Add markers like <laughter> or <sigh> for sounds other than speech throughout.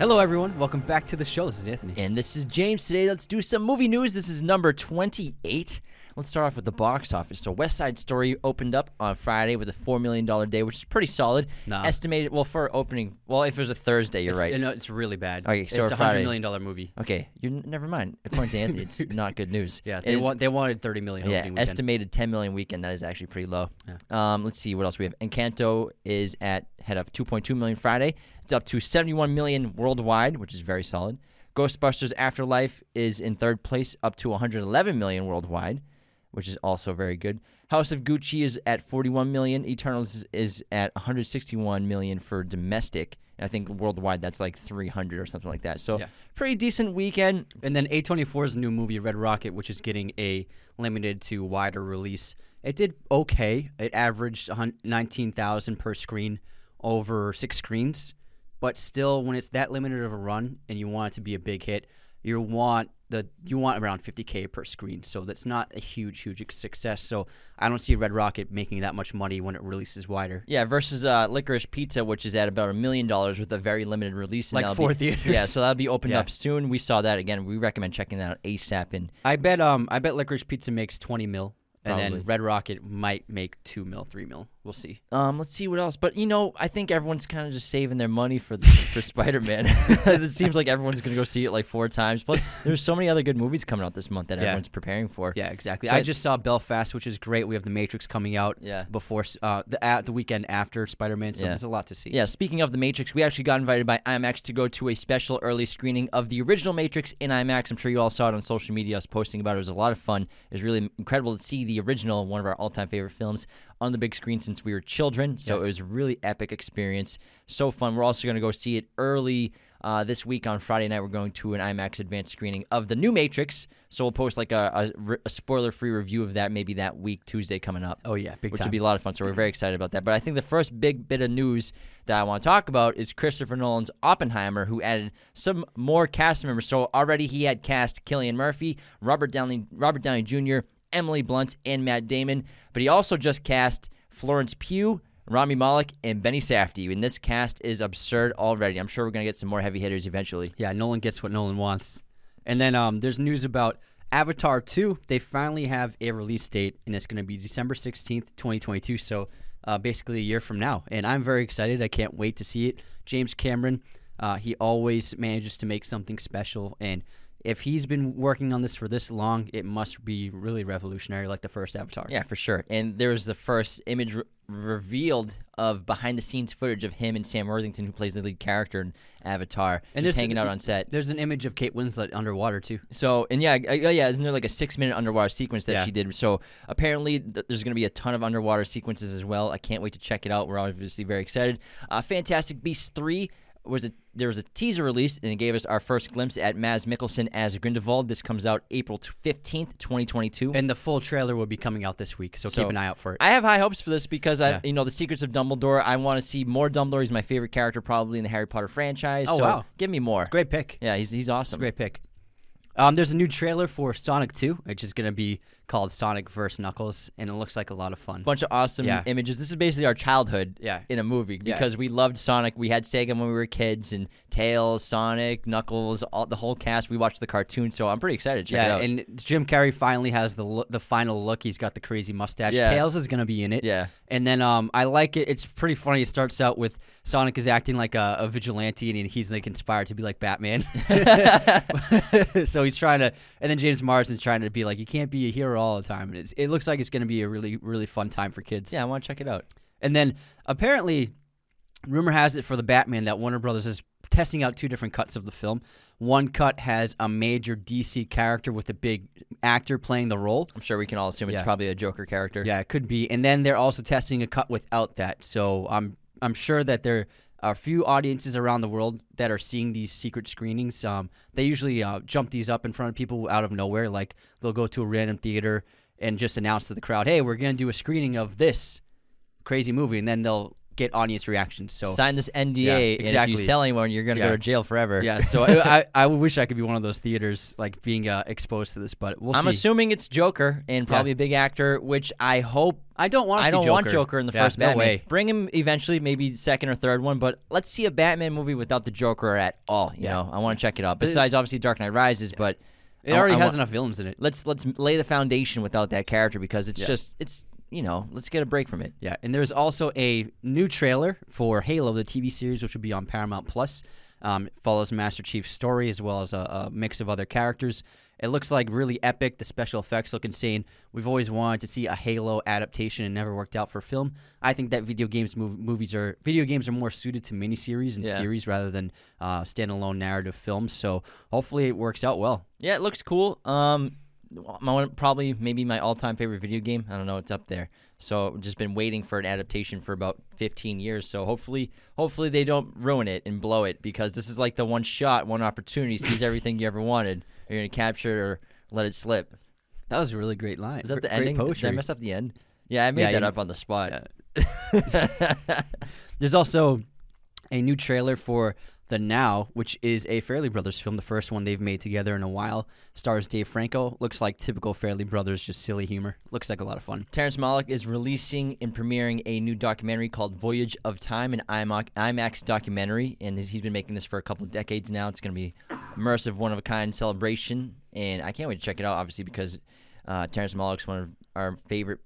Hello, everyone. Welcome back to the show. This is Anthony. And this is James. Today, let's do some movie news. This is number 28. Let's start off with the box office. So, West Side Story opened up on Friday with a $4 million day, which is pretty solid. Estimated, well, for opening, well, if it was a Thursday, you're It's, right. No, it's really bad. Okay, so it's a hundred million dollar movie. Okay, you're never mind. According to <laughs> Anthony, it's not good news. Yeah, they it's- want they wanted thirty million. Yeah, weekend. estimated 10 million weekend. That is actually pretty low. Um, let's see what else we have. Encanto is at head up 2.2 million Friday. It's up to 71 million worldwide, which is very solid. Ghostbusters Afterlife is in third place, up to 111 million worldwide, which is also very good. House of Gucci is at 41 million. Eternals is, at 161 million for domestic. And I think worldwide that's like 300 or something like that. So Yeah. pretty decent weekend. And then A24's new movie Red Rocket, which is getting a limited to wider release. It did okay. It averaged 19,000 per screen over six screens. But still, when it's that limited of a run and you want it to be a big hit, you want the you want around 50k per screen. So that's not a huge, huge success. So I don't see Red Rocket making that much money when it releases wider. Yeah, versus uh, Licorice Pizza, which is at about a million dollars with a very limited release. Like four be, theaters. Yeah, so that'll be opened Yeah. up soon. We saw that again. We recommend checking that out ASAP. And I bet um I bet Licorice Pizza makes 20 mil. And Probably. then Red Rocket might make two mil, three mil. We'll see. um, let's see what else. But you know, I think everyone's kind of just saving their money for <laughs> for Spider Man. <laughs> <laughs> it seems like everyone's gonna go see it like four times. Plus, there's so many other good movies coming out this month that Yeah. everyone's preparing for. Yeah, exactly. So I I- just saw Belfast, which is great. We have The Matrix coming out Yeah. before uh, the at the weekend after Spider Man. So Yeah. there's a lot to see. Yeah, speaking of The Matrix, we actually got invited by IMAX to go to a special early screening of the original Matrix in IMAX. I'm sure you all saw it on social media. I was posting about it. It was a lot of fun. It was really incredible to see the original, one of our all time favorite films, on the big screen since we were children. So it was a really epic experience. So fun. We're also going to go see it early. Uh, this week on Friday night, we're going to an IMAX advanced screening of the new Matrix. So we'll post like a, a, a spoiler-free review of that maybe that week, Tuesday coming up Oh yeah, big which time. would be a lot of fun. So we're very excited about that. But I think the first big bit of news that I want to talk about is Christopher Nolan's Oppenheimer, who added some more cast members. So already he had cast Cillian Murphy, Robert Downey, Robert Downey Jr., Emily Blunt, and Matt Damon. But he also just cast Florence Pugh. Rami Malek and Benny Safdie, and this cast is absurd already. I'm sure we're gonna get some more heavy hitters eventually. yeah, Nolan gets what Nolan wants. And then um, there's news about Avatar 2. They finally have a release date, and it's going to be December 16th, 2022. So uh, basically a year from now. And I'm very excited. I can't wait to see it. James Cameron, uh, he always manages to make something special. And if he's been working on this for this long, it must be really revolutionary, like the first Avatar. Yeah, for sure. And there was the first image re- revealed of behind the scenes footage of him and Sam Worthington, who plays the lead character in Avatar, And just hanging out on set. There's an image of Kate Winslet underwater, too. So and yeah, uh, yeah, isn't there like a six minute underwater sequence that Yeah. she did? So apparently th- there's going to be a ton of underwater sequences as well. I can't wait to check it out. We're obviously very excited. Uh, Fantastic Beasts three was a there was a teaser released and it gave us our first glimpse at Mads Mikkelsen as Grindelwald. This comes out April fifteenth, twenty twenty two. And the full trailer will be coming out this week, so, So, keep an eye out for it. I have high hopes for this because I, Yeah. you know, the Secrets of Dumbledore. I want to see more Dumbledore. He's my favorite character, probably in the Harry Potter franchise. Oh, so wow. give me more. Great pick. Yeah, he's he's awesome. Great pick. Um, there's a new trailer for Sonic 2, which is going to be called Sonic vs. Knuckles, and it looks like a lot of fun. Bunch of awesome Yeah. images. This is basically our childhood Yeah. in a movie Yeah. because we loved Sonic. We had Sega when we were kids, and Tails, Sonic, Knuckles, all the whole cast. We watched the cartoon, so I'm pretty excited to check it yeah, out. and Jim Carrey finally has the look, the final look. He's got the crazy mustache. Yeah. Tails is going to be in it. yeah, And then um, I like it. It's pretty funny. It starts out with Sonic is acting like a, a vigilante, and he's like inspired to be like Batman. <laughs> <laughs> so he's trying to, and then James Marsden's trying to be like, you can't be a hero all the time. And it's, it looks like it's going to be a really, really fun time for kids. yeah, I want to check it out. And then apparently, rumor has it for the Batman that Warner Brothers is testing out two different cuts of the film. One cut has a major DC character with a big actor playing the role. I'm sure we can all assume it's Yeah. probably a Joker character. Yeah, it could be. And then they're also testing a cut without that. So I'm I'm sure that there are a few audiences around the world that are seeing these secret screenings. Um, they usually uh, jump these up in front of people out of nowhere. Like they'll go to a random theater and just announce to the crowd, "Hey, we're gonna do a screening of this crazy movie," and then they'll get audience reactions. So Sign this NDA, Yeah, and if exactly. you sell anyone, you're gonna Yeah. go to jail forever. yeah, so <laughs> I, I I wish I could be one of those theaters like being uh, exposed to this, but we'll I'm see. assuming it's Joker and probably a big actor, which I hope. I don't want. to I see don't Joker. want Joker in the Yeah, first no Batman. way. Bring him eventually, maybe second or third one, but let's see a Batman movie without the Joker at all. You Yeah. know, I want to check it out. Besides, obviously, Dark Knight Rises, but It already I has wa- enough villains in it. let's let's lay the foundation without that character because it's Yeah. just it's you know let's get a break from it. Yeah, and there's also a new trailer for Halo, the TV series, which will be on Paramount Plus. Um, it follows Master Chief's story as well as a, a mix of other characters. It looks like really epic. The special effects look insane. We've always wanted to see a Halo adaptation and never worked out for film. I think that video games mov- movies are video games are more suited to miniseries and Yeah. series rather than uh, standalone narrative films. So hopefully it works out well. Yeah, it looks cool. Um, my one, probably maybe my all-time favorite video game. I don't know, it's up there. So just been waiting for an adaptation for about 15 years. So hopefully, hopefully they don't ruin it and blow it because this is like the one shot, one opportunity, sees everything you ever wanted. You're gonna capture it or let it slip. That was a really great line. Is that the great ending? Did I Poetry. mess up the end? Yeah, I made Yeah, that up on the spot. <laughs> There's also a new trailer for The Now, which is a Farrelly Brothers film, the first one they've made together in a while. Stars Dave Franco. Looks like typical Farrelly Brothers, just silly humor. Looks like a lot of fun. Terrence Malick is releasing and premiering a new documentary called Voyage of Time, an IMAX, documentary, and he's been making this for a couple of decades now. It's going to be immersive, one of a kind celebration, and I can't wait to check it out. Obviously, because uh, Terrence Malick's one of our favorite,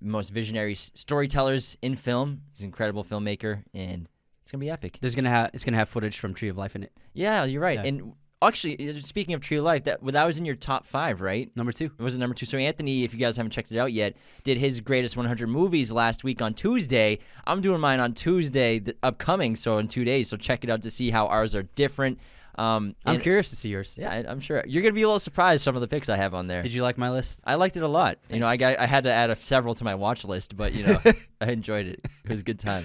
most visionary storytellers in film. He's an incredible filmmaker, and it's going to be epic. There's gonna have it's gonna have footage from Tree of Life in it. Yeah, you're right. Yeah. And actually, uh, speaking of Tree of Life, that well, that was in your top five, right? Number two. It was number two. So Anthony, if you guys haven't checked it out yet, did his greatest 100 movies last week on Tuesday. I'm doing mine on Tuesday, the upcoming, so in two days. So check it out to see how ours are different. Um, I'm and- curious to see yours. Yeah, I'm sure you're gonna be a little surprised some of the picks I have on there. Did you like my list? I liked it a lot. You know, I got I had to add a, several to my watch list, but you know, <laughs> I enjoyed it. It was a good time.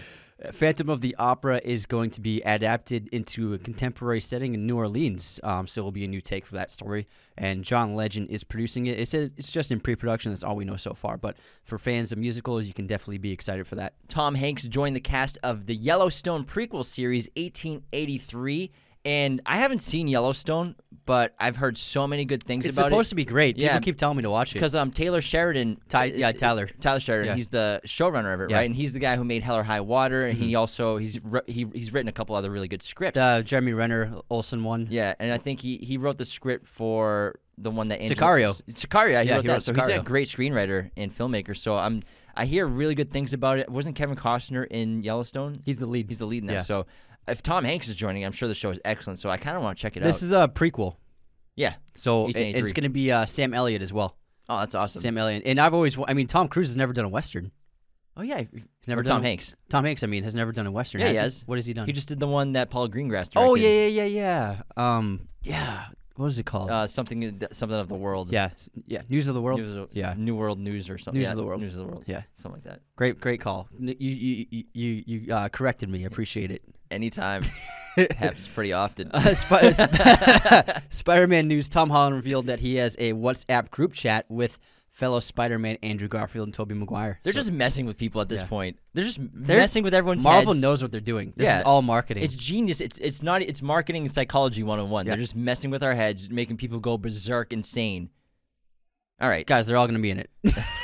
Phantom of the Opera is going to be adapted into a contemporary setting in New Orleans, um, so it'll be a new take for that story. And John Legend is producing it. It's a, it's just in pre-production. That's all we know so far. But for fans of musicals, you can definitely be excited for that. Tom Hanks joined the cast of the Yellowstone prequel series 1883. And I haven't seen Yellowstone, but I've heard so many good things It's about it. It's supposed to be great. Yeah. People keep telling me to watch it. Because um, Taylor Sheridan, Ty- uh, yeah, Tyler. Tyler Sheridan, Yeah. he's the showrunner of it, Yeah. right? And he's the guy who made Hell or High Water, and Mm-hmm. he also he's he, he's written a couple other really good scripts. The Jeremy Renner Olsen one. yeah, and I think he he wrote the script for the one that Angela- Sicario. Sicario, yeah, he Yeah, wrote he that. wrote so he's a great screenwriter and filmmaker. So I'm I hear really good things about it. Wasn't Kevin Costner in Yellowstone? He's the lead. He's the lead in that. Yeah. So if Tom Hanks is joining, I'm sure the show is excellent. So I kind of want to check it out. This is a prequel. yeah. So it- 1883. it's going to be uh, Sam Elliott as well. Oh, that's awesome. Sam Elliott. And I've always, I mean, Tom Cruise has never done a Western. oh yeah, He's never done Tom a- Hanks. Tom Hanks, I mean, has never done a Western. Yeah, has he has. What has he done? He just did the one that Paul Greengrass directed. oh, yeah, yeah, yeah, yeah. Um, yeah. What was it called? Uh, something something of the world. yeah, s- yeah. News of the World. News of, Yeah. New World News or something. News yeah, of the World. News of the World. Yeah. Something like that. Great, great call. N- You, you, you, you, you uh, corrected me. I appreciate it. Anytime. <laughs> Happens pretty often. Uh, Sp- <laughs> Sp- Spider-Man news: Tom Holland revealed that he has a WhatsApp group chat with fellow Spider-Man Andrew Garfield and Tobey Maguire. They're So just messing with people at this Yeah. point. They're just they're, messing with everyone's Marvel heads. knows what they're doing. This Yeah. is all marketing. It's genius. It's it's not. It's marketing and psychology 101. Yeah. They're just messing with our heads, making people go berserk, insane. All right. Guys, they're all going to be in it.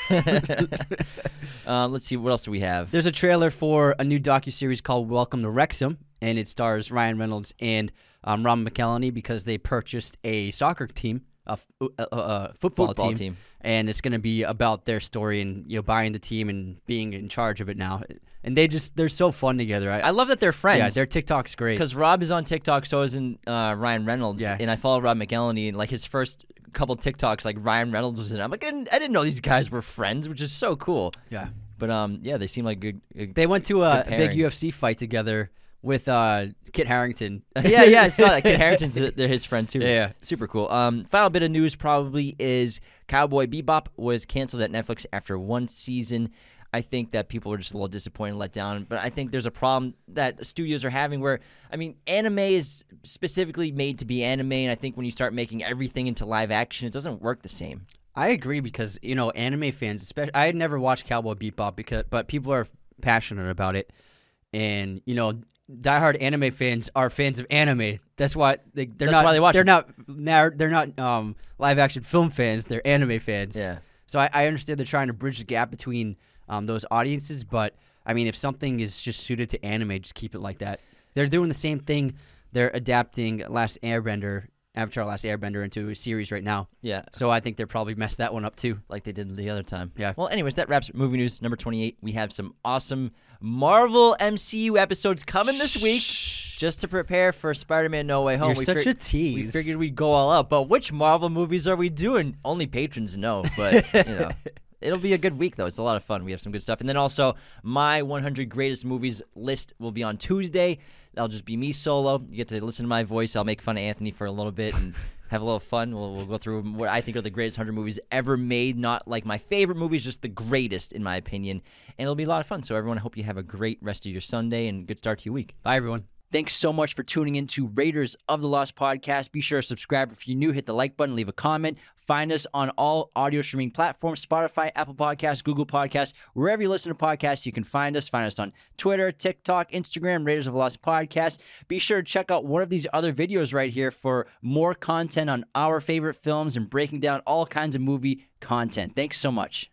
<laughs> <laughs> uh, let's see. What else do we have? There's a trailer for a new docuseries called Welcome to Wrexham, and it stars Ryan Reynolds and um, Ron McElhenney because they purchased a soccer team, a, f- uh, uh, uh, football, Football team, team. and it's going to be about their story and you know buying the team and being in charge of it now. And they just they're so fun together. I, I love that they're friends. yeah, their TikTok's great. because Rob is on TikTok, so is in uh, Ryan Reynolds. Yeah. And I follow Rob McElhenney, and like his first couple TikToks, like Ryan Reynolds was in. I'm like, I didn't, I didn't know these guys were friends, which is so cool. Yeah, But um, yeah, they seem like good. good they went to a, big. UFC fight together with uh, Kit Harington. <laughs> yeah, yeah, I saw that. Kid <laughs> Harington's they're his friend too. Yeah, yeah. super cool. Um, final bit of news probably is Cowboy Bebop was canceled at Netflix after one season. I think that people are just a little disappointed, and let down. But I think there's a problem that studios are having where, I mean, anime is specifically made to be anime, and I think when you start making everything into live action, it doesn't work the same. I agree because you know anime fans, especially I had never watched Cowboy Bebop because but people are passionate about it, and you know, diehard anime fans are fans of anime. That's why they, they're That's not. why they watch They're it. not. They're, they're not um, live action film fans. They're anime fans. Yeah. So I, I understand they're trying to bridge the gap between um, those audiences, but I mean, if something is just suited to anime, just keep it like that. They're doing the same thing. They're adapting Last Airbender, Avatar: Last Airbender, into a series right now. Yeah. So I think they're probably messed that one up too. like they did the other time. Yeah. Well, anyways, that wraps up movie news number 28. We have some awesome Marvel MCU episodes coming this week just to prepare for Spider-Man No Way Home. You're we such fig- a tease. We figured we'd go all out, but which Marvel movies are we doing? Only patrons know, but you know. <laughs> It'll be a good week though. It's a lot of fun. We have some good stuff. And then also my 100 greatest movies list will be on Tuesday. That'll just be me solo. You get to listen to my voice. I'll make fun of Anthony for a little bit and <laughs> have a little fun. We'll, we'll go through what I think are the greatest 100 movies ever made. Not like my favorite movies, just the greatest in my opinion. And it'll be a lot of fun. So everyone, I hope you have a great rest of your Sunday and good start to your week. Bye, everyone. Thanks so much for tuning in to Raiders of the Lost podcast. Be sure to subscribe if you're new, hit the like button, leave a comment. Find us on all audio streaming platforms Spotify, Apple Podcasts, Google Podcasts, wherever you listen to podcasts, you can find us. Find us on Twitter, TikTok, Instagram, Raiders of the Lost podcast. Be sure to check out one of these other videos right here for more content on our favorite films and breaking down all kinds of movie content. Thanks so much.